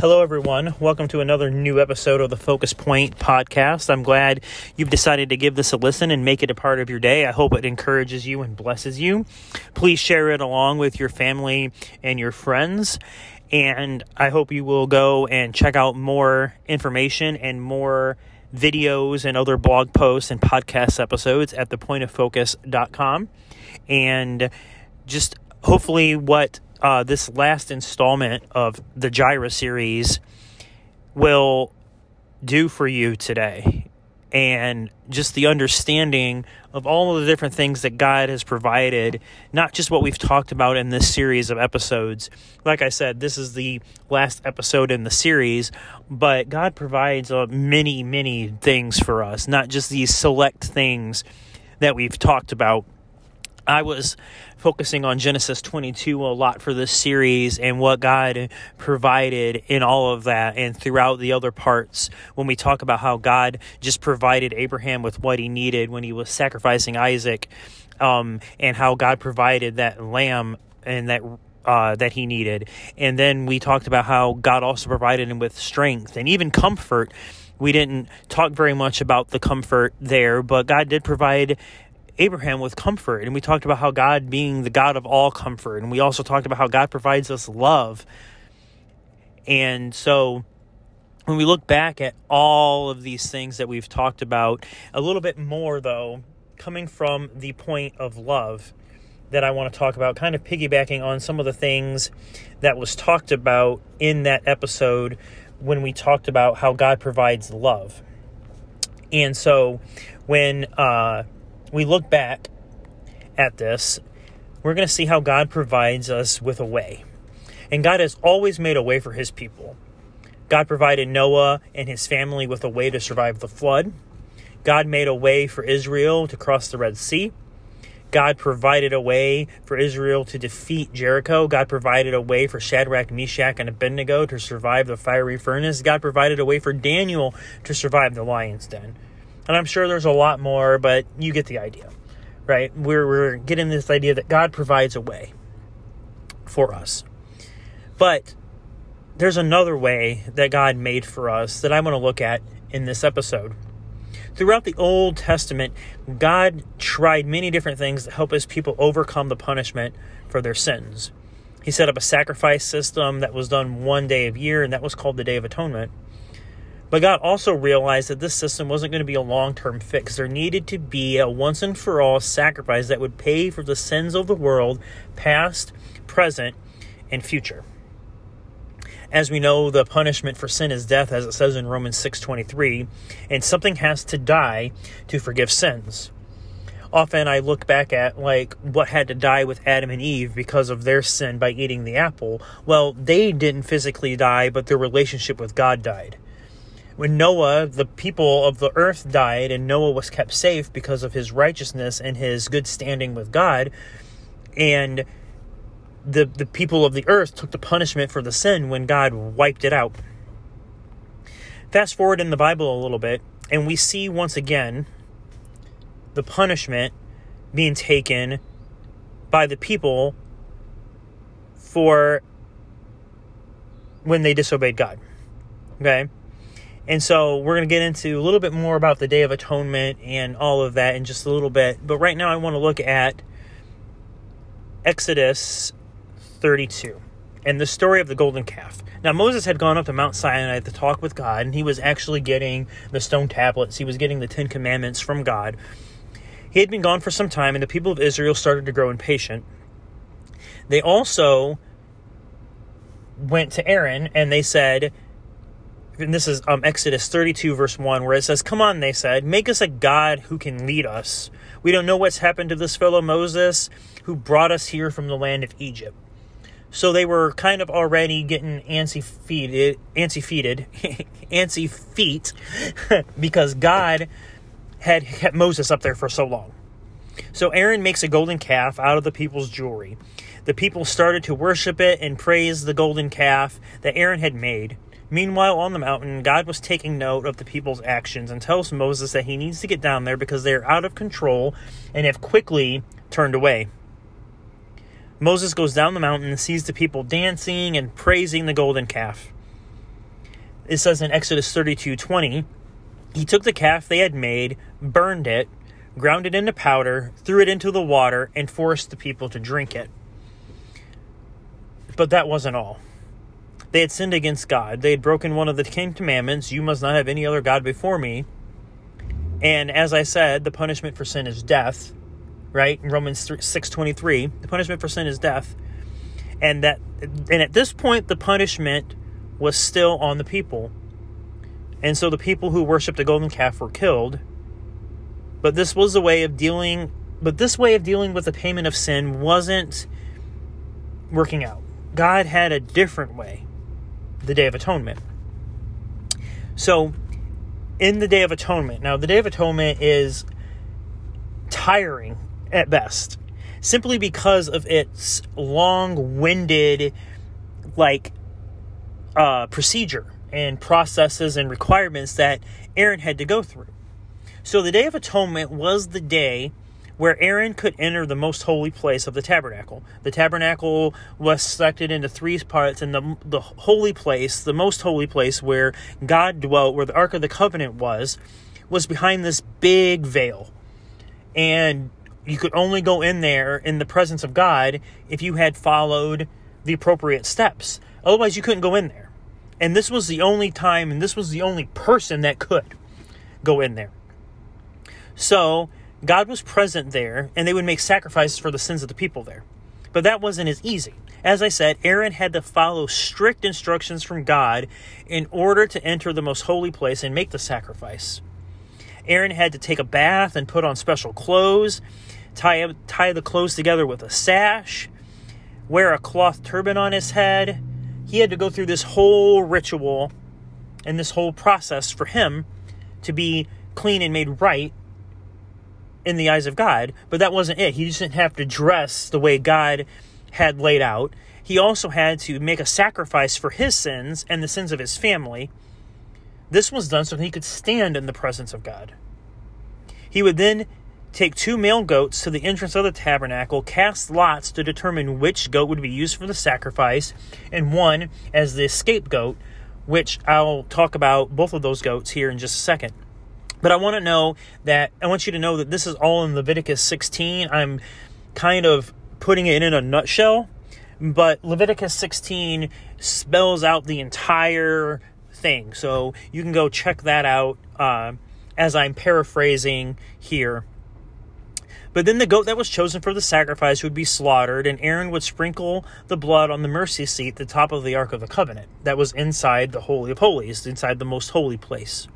Hello, everyone. Welcome to another new episode of the Focus Point podcast. I'm glad you've decided to give this a listen and make it a part of your day. I hope it encourages you and blesses you. Please share it along with your family and your friends. And I hope you will go and check out more information and more videos and other blog posts and podcast episodes at thepointoffocus.com. And just hopefully, what uh, this last installment of the Jireh series will do for you today. And just the understanding of all of the different things that God has provided, not just what we've talked about in this series of episodes. Like I said, this is the last episode in the series, but God provides uh, many, many things for us, not just these select things that we've talked about I was focusing on Genesis 22 a lot for this series and what God provided in all of that and throughout the other parts when we talk about how God just provided Abraham with what he needed when he was sacrificing Isaac um, and how God provided that lamb and that uh, that he needed. And then we talked about how God also provided him with strength and even comfort. We didn't talk very much about the comfort there, but God did provide Abraham with comfort. And we talked about how God being the God of all comfort. And we also talked about how God provides us love. And so when we look back at all of these things that we've talked about, a little bit more though, coming from the point of love that I want to talk about, kind of piggybacking on some of the things that was talked about in that episode when we talked about how God provides love. And so when uh, we look back at this, we're going to see how God provides us with a way. And God has always made a way for his people. God provided Noah and his family with a way to survive the flood. God made a way for Israel to cross the Red Sea. God provided a way for Israel to defeat Jericho. God provided a way for Shadrach, Meshach, and Abednego to survive the fiery furnace. God provided a way for Daniel to survive the lion's den. And I'm sure there's a lot more, but you get the idea, right? We're, we're getting this idea that God provides a way for us. But there's another way that God made for us that I want to look at in this episode. Throughout the Old Testament, God tried many different things to help his people overcome the punishment for their sins. He set up a sacrifice system that was done one day of year, and that was called the Day of Atonement. But God also realized that this system wasn't going to be a long term fix. There needed to be a once and for all sacrifice that would pay for the sins of the world, past, present, and future. As we know, the punishment for sin is death, as it says in Romans 6.23, and something has to die to forgive sins. Often I look back at like what had to die with Adam and Eve because of their sin by eating the apple. Well, they didn't physically die, but their relationship with God died when Noah, the people of the earth died, and Noah was kept safe because of his righteousness and his good standing with God, and the, the people of the earth took the punishment for the sin when God wiped it out. Fast forward in the Bible a little bit, and we see once again the punishment being taken by the people for when they disobeyed God. Okay? And so we're going to get into a little bit more about the Day of Atonement and all of that in just a little bit. But right now I want to look at Exodus 32 and the story of the golden calf. Now, Moses had gone up to Mount Sinai to talk with God, and he was actually getting the stone tablets. He was getting the Ten Commandments from God. He had been gone for some time, and the people of Israel started to grow impatient. They also went to Aaron and they said, and this is um, Exodus 32, verse 1, where it says, Come on, they said, make us a God who can lead us. We don't know what's happened to this fellow Moses who brought us here from the land of Egypt. So they were kind of already getting antsy feeted, antsy feeted, antsy feet, because God had kept Moses up there for so long. So Aaron makes a golden calf out of the people's jewelry. The people started to worship it and praise the golden calf that Aaron had made. Meanwhile, on the mountain, God was taking note of the people's actions and tells Moses that he needs to get down there because they are out of control and have quickly turned away. Moses goes down the mountain and sees the people dancing and praising the golden calf. it says in Exodus 32 20, he took the calf they had made, burned it, ground it into powder, threw it into the water, and forced the people to drink it. But that wasn't all. They had sinned against God. They had broken one of the Ten Commandments you must not have any other God before me. And as I said, the punishment for sin is death, right? In Romans 6:23, the punishment for sin is death. And that and at this point the punishment was still on the people. And so the people who worshiped the golden calf were killed. But this was a way of dealing but this way of dealing with the payment of sin wasn't working out. God had a different way the Day of Atonement. So, in the Day of Atonement, now the Day of Atonement is tiring at best, simply because of its long-winded, like, uh, procedure and processes and requirements that Aaron had to go through. So, the Day of Atonement was the day where Aaron could enter the most holy place of the tabernacle. The tabernacle was selected into three parts, and the, the holy place, the most holy place where God dwelt, where the Ark of the Covenant was, was behind this big veil. And you could only go in there in the presence of God if you had followed the appropriate steps. Otherwise, you couldn't go in there. And this was the only time, and this was the only person that could go in there. So, God was present there, and they would make sacrifices for the sins of the people there. But that wasn't as easy. As I said, Aaron had to follow strict instructions from God in order to enter the most holy place and make the sacrifice. Aaron had to take a bath and put on special clothes, tie, tie the clothes together with a sash, wear a cloth turban on his head. He had to go through this whole ritual and this whole process for him to be clean and made right in the eyes of God, but that wasn't it. He didn't have to dress the way God had laid out. He also had to make a sacrifice for his sins and the sins of his family. This was done so he could stand in the presence of God. He would then take two male goats to the entrance of the tabernacle, cast lots to determine which goat would be used for the sacrifice, and one as the scapegoat, which I'll talk about both of those goats here in just a second. But I want to know that I want you to know that this is all in Leviticus 16. I'm kind of putting it in a nutshell, but Leviticus 16 spells out the entire thing. So you can go check that out uh, as I'm paraphrasing here. But then the goat that was chosen for the sacrifice would be slaughtered, and Aaron would sprinkle the blood on the mercy seat, the top of the Ark of the Covenant, that was inside the Holy of Holies, inside the most holy place.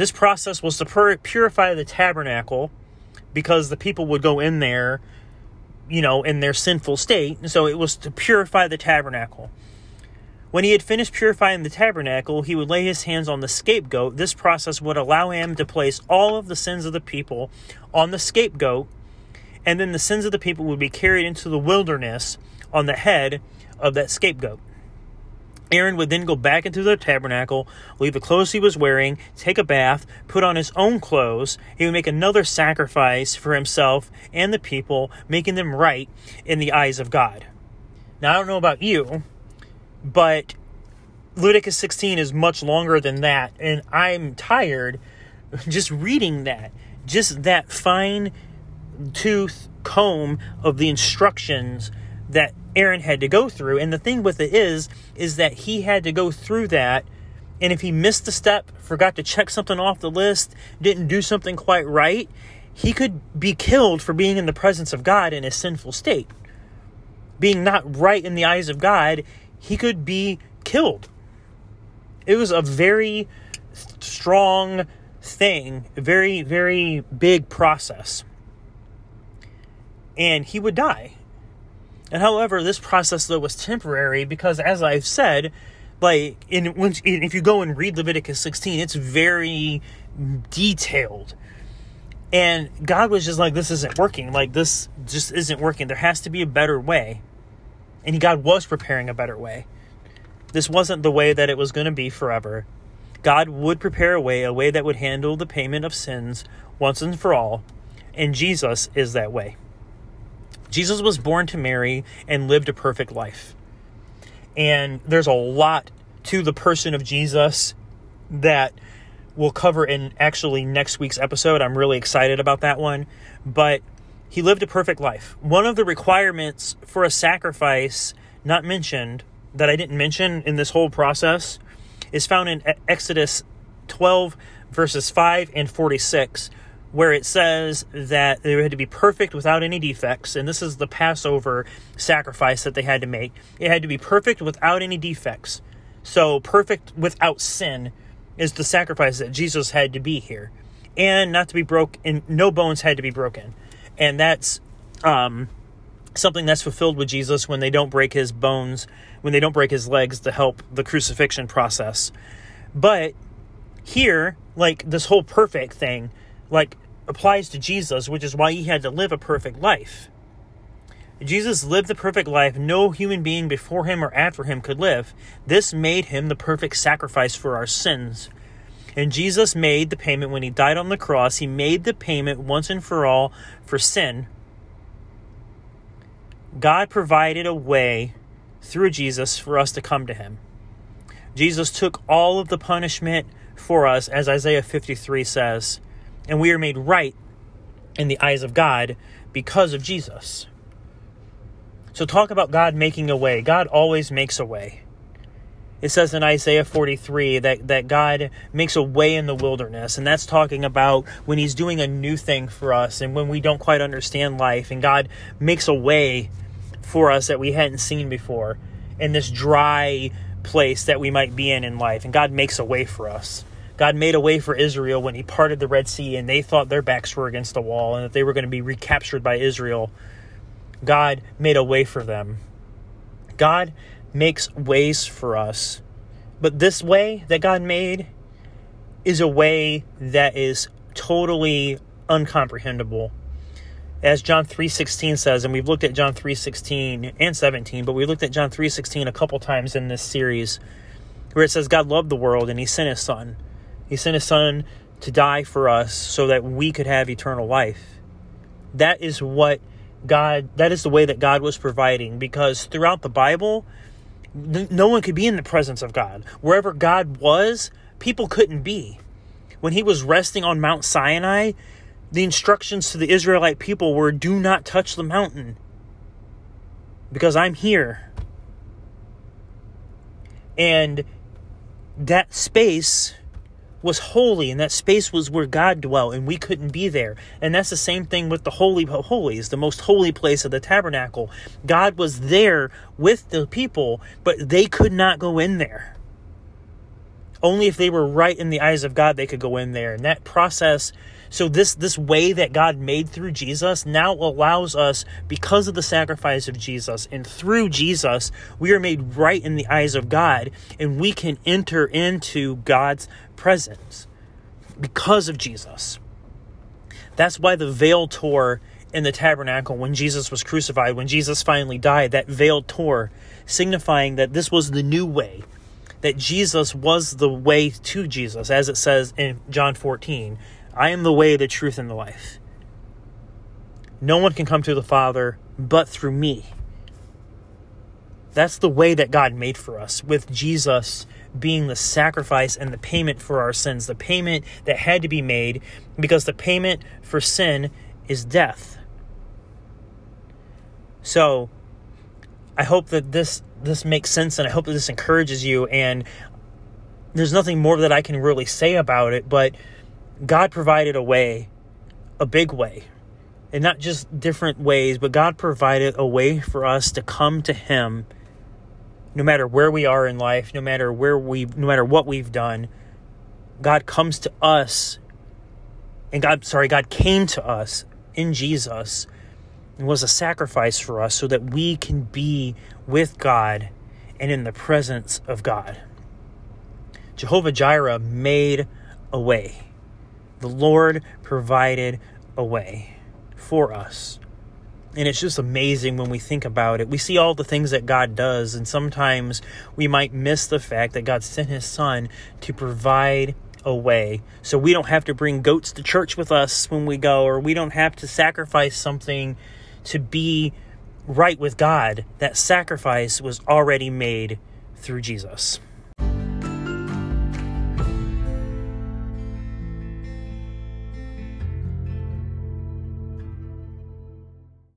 This process was to purify the tabernacle because the people would go in there, you know, in their sinful state. So it was to purify the tabernacle. When he had finished purifying the tabernacle, he would lay his hands on the scapegoat. This process would allow him to place all of the sins of the people on the scapegoat, and then the sins of the people would be carried into the wilderness on the head of that scapegoat. Aaron would then go back into the tabernacle, leave the clothes he was wearing, take a bath, put on his own clothes. He would make another sacrifice for himself and the people, making them right in the eyes of God. Now, I don't know about you, but Leviticus 16 is much longer than that, and I'm tired just reading that. Just that fine tooth comb of the instructions that Aaron had to go through. And the thing with it is, is that he had to go through that. And if he missed a step, forgot to check something off the list, didn't do something quite right, he could be killed for being in the presence of God in a sinful state. Being not right in the eyes of God, he could be killed. It was a very strong thing, a very, very big process. And he would die and however, this process though was temporary because, as I've said, like in once if you go and read Leviticus 16, it's very detailed. And God was just like, this isn't working. Like this just isn't working. There has to be a better way. And God was preparing a better way. This wasn't the way that it was going to be forever. God would prepare a way, a way that would handle the payment of sins once and for all. And Jesus is that way. Jesus was born to Mary and lived a perfect life. And there's a lot to the person of Jesus that we'll cover in actually next week's episode. I'm really excited about that one. But he lived a perfect life. One of the requirements for a sacrifice, not mentioned, that I didn't mention in this whole process, is found in Exodus 12, verses 5 and 46, where it says that they had to be perfect without any defects. And this is the Passover sacrifice that they had to make. It had to be perfect without any defects. So, perfect without sin is the sacrifice that Jesus had to be here. And not to be broke, and no bones had to be broken. And that's um, something that's fulfilled with Jesus when they don't break his bones, when they don't break his legs to help the crucifixion process. But here, like this whole perfect thing, like applies to Jesus, which is why he had to live a perfect life. Jesus lived the perfect life no human being before him or after him could live. This made him the perfect sacrifice for our sins. And Jesus made the payment when he died on the cross. He made the payment once and for all for sin. God provided a way through Jesus for us to come to him. Jesus took all of the punishment for us, as Isaiah 53 says, and we are made right in the eyes of God because of Jesus. So, talk about God making a way. God always makes a way. It says in Isaiah 43 that, that God makes a way in the wilderness, and that's talking about when He's doing a new thing for us and when we don't quite understand life, and God makes a way for us that we hadn't seen before in this dry place that we might be in in life, and God makes a way for us. God made a way for Israel when He parted the Red Sea, and they thought their backs were against the wall and that they were going to be recaptured by Israel God made a way for them. God makes ways for us. But this way that God made is a way that is totally uncomprehendable. As John 3:16 says, and we've looked at John 3:16 and 17, but we looked at John 3:16 a couple times in this series where it says God loved the world and he sent his son. He sent his son to die for us so that we could have eternal life. That is what God, that is the way that God was providing because throughout the Bible, no one could be in the presence of God. Wherever God was, people couldn't be. When he was resting on Mount Sinai, the instructions to the Israelite people were do not touch the mountain because I'm here. And that space was holy and that space was where God dwelt and we couldn't be there. And that's the same thing with the Holy of Holies, the most holy place of the tabernacle. God was there with the people, but they could not go in there. Only if they were right in the eyes of God they could go in there. And that process so this this way that God made through Jesus now allows us because of the sacrifice of Jesus and through Jesus we are made right in the eyes of God and we can enter into God's presence because of Jesus. That's why the veil tore in the tabernacle when Jesus was crucified, when Jesus finally died, that veil tore, signifying that this was the new way, that Jesus was the way to Jesus, as it says in John 14. I am the way, the truth, and the life. No one can come to the Father but through me. That's the way that God made for us, with Jesus being the sacrifice and the payment for our sins, the payment that had to be made, because the payment for sin is death. So, I hope that this this makes sense, and I hope that this encourages you. And there's nothing more that I can really say about it, but God provided a way, a big way, and not just different ways, but God provided a way for us to come to Him no matter where we are in life, no matter where we no matter what we've done. God comes to us and God sorry, God came to us in Jesus and was a sacrifice for us so that we can be with God and in the presence of God. Jehovah Jireh made a way. The Lord provided a way for us. And it's just amazing when we think about it. We see all the things that God does, and sometimes we might miss the fact that God sent His Son to provide a way. So we don't have to bring goats to church with us when we go, or we don't have to sacrifice something to be right with God. That sacrifice was already made through Jesus.